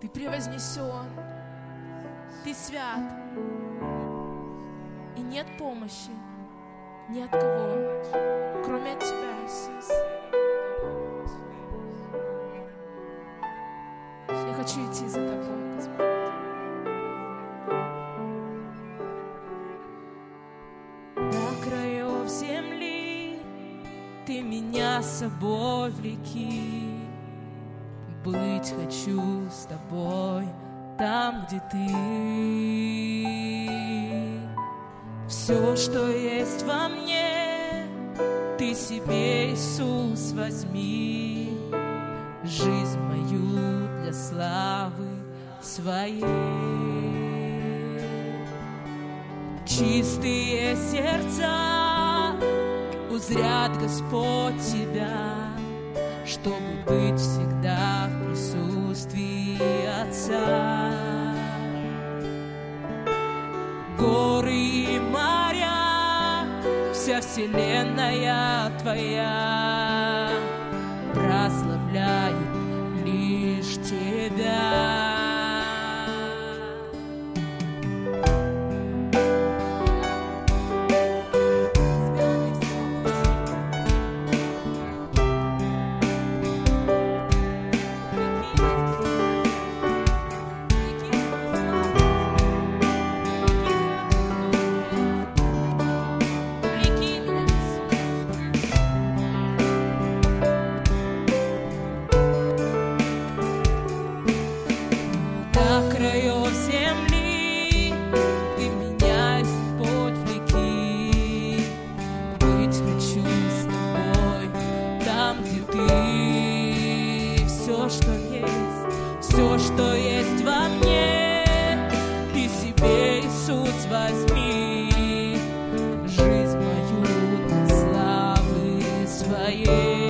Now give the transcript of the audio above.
Ты превознесен, Ты свят, и нет помощи ни от кого, кроме Тебя, Иисус. Я хочу идти за Тобой, Господь. Земли Ты меня с собой влеки. Быть хочу с Тобой там, где Ты. Все, что есть во мне, Ты себе, Иисус, возьми. Жизнь мою для славы Своей. Чистые сердца узрят Господь Тебя, чтобы быть всегда в присутствии Отца. Горы и моря, вся вселенная Твоя прославляют лишь Тебя. yeah.